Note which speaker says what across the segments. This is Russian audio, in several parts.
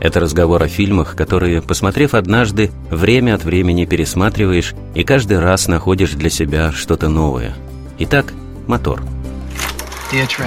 Speaker 1: это разговор о фильмах, которые, посмотрев однажды, время от времени пересматриваешь и каждый раз находишь для себя что-то новое. Итак, мотор.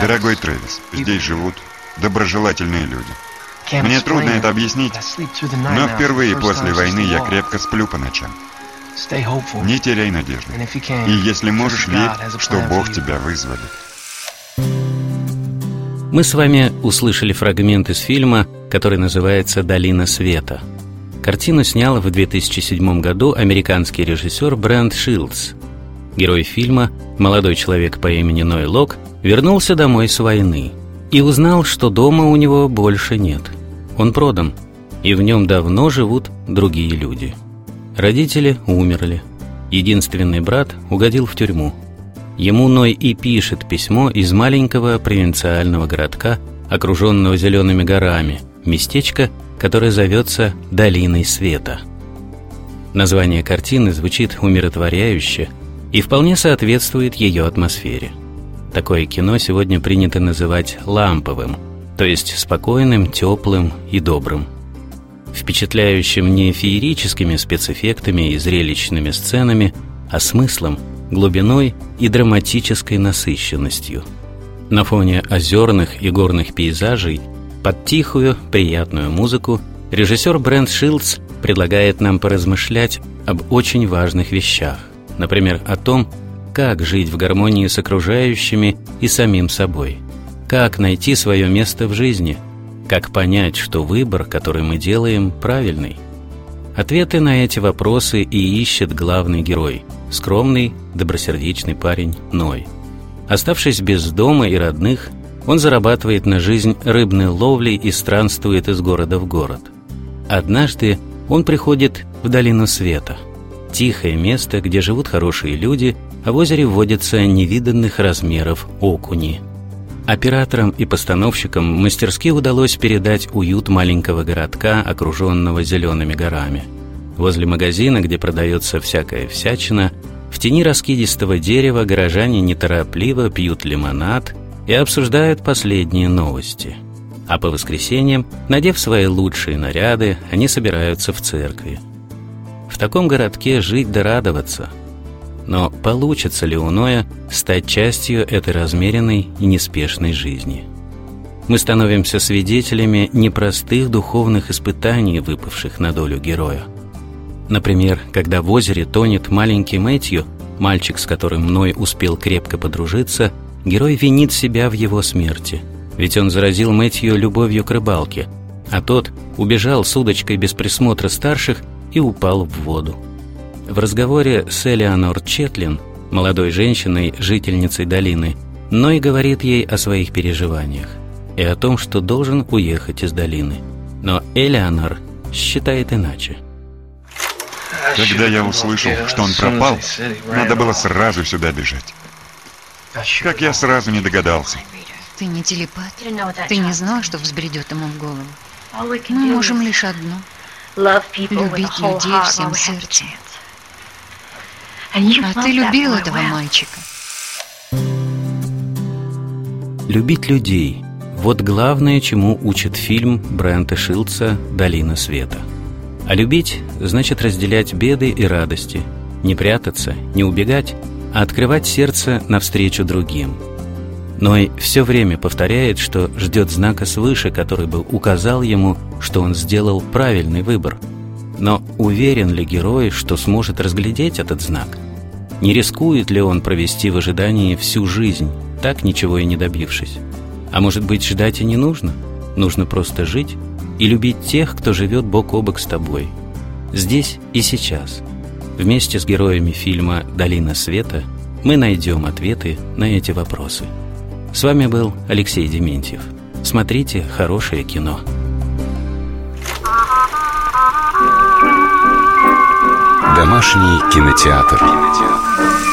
Speaker 2: Дорогой Трэвис, здесь живут доброжелательные люди. Мне трудно это объяснить, но впервые после войны я крепко сплю по ночам. Не теряй надежды. И если можешь, верь, что Бог тебя вызволит.
Speaker 1: Мы с вами услышали фрагмент из фильма, который называется «Долина света». Картину снял в 2007 году американский режиссер Брент Шилдс. Герой фильма, молодой человек по имени Ной Лок, вернулся домой с войны и узнал, что дома у него больше нет. Он продан, и в нем давно живут другие люди. Родители умерли. Единственный брат угодил в тюрьму – Ему Ной и пишет письмо из маленького провинциального городка, окруженного зелеными горами, местечко, которое зовется «Долиной света». Название картины звучит умиротворяюще и вполне соответствует ее атмосфере. Такое кино сегодня принято называть ламповым, то есть спокойным, теплым и добрым. Впечатляющим не феерическими спецэффектами и зрелищными сценами, а смыслом – глубиной и драматической насыщенностью. На фоне озерных и горных пейзажей, под тихую, приятную музыку, режиссер Брент Шилдс предлагает нам поразмышлять об очень важных вещах. Например, о том, как жить в гармонии с окружающими и самим собой, как найти свое место в жизни, как понять, что выбор, который мы делаем, правильный. Ответы на эти вопросы и ищет главный герой – скромный, добросердечный парень Ной. Оставшись без дома и родных, он зарабатывает на жизнь рыбной ловлей и странствует из города в город. Однажды он приходит в Долину Света, тихое место, где живут хорошие люди, а в озере водятся невиданных размеров окуни. Операторам и постановщикам мастерски удалось передать уют маленького городка, окруженного зелеными горами – Возле магазина, где продается всякая всячина, в тени раскидистого дерева горожане неторопливо пьют лимонад и обсуждают последние новости. А по воскресеньям, надев свои лучшие наряды, они собираются в церкви. В таком городке жить да радоваться. Но получится ли у Ноя стать частью этой размеренной и неспешной жизни? Мы становимся свидетелями непростых духовных испытаний, выпавших на долю героя – Например, когда в озере тонет маленький Мэтью, мальчик, с которым мной успел крепко подружиться, герой винит себя в его смерти. Ведь он заразил Мэтью любовью к рыбалке, а тот убежал с удочкой без присмотра старших и упал в воду. В разговоре с Элеонор Четлин, молодой женщиной, жительницей долины, Ной говорит ей о своих переживаниях и о том, что должен уехать из долины. Но Элеонор считает иначе –
Speaker 2: когда я услышал, что он пропал, надо было сразу сюда бежать. Как я сразу не догадался.
Speaker 3: Ты не телепат. Ты не знал, что взбредет ему в голову. Мы можем лишь одно — любить людей всем сердцем. А ты любил этого мальчика.
Speaker 1: Любить людей – вот главное, чему учит фильм Брента Шилдса «Долина света». А любить значит разделять беды и радости, не прятаться, не убегать, а открывать сердце навстречу другим. Но и все время повторяет, что ждет знака свыше, который бы указал ему, что он сделал правильный выбор. Но уверен ли герой, что сможет разглядеть этот знак? Не рискует ли он провести в ожидании всю жизнь, так ничего и не добившись? А может быть, ждать и не нужно? Нужно просто жить и любить тех, кто живет бок о бок с тобой. Здесь и сейчас. Вместе с героями фильма «Долина света» мы найдем ответы на эти вопросы. С вами был Алексей Дементьев. Смотрите хорошее кино.
Speaker 4: Домашний кинотеатр. кинотеатр.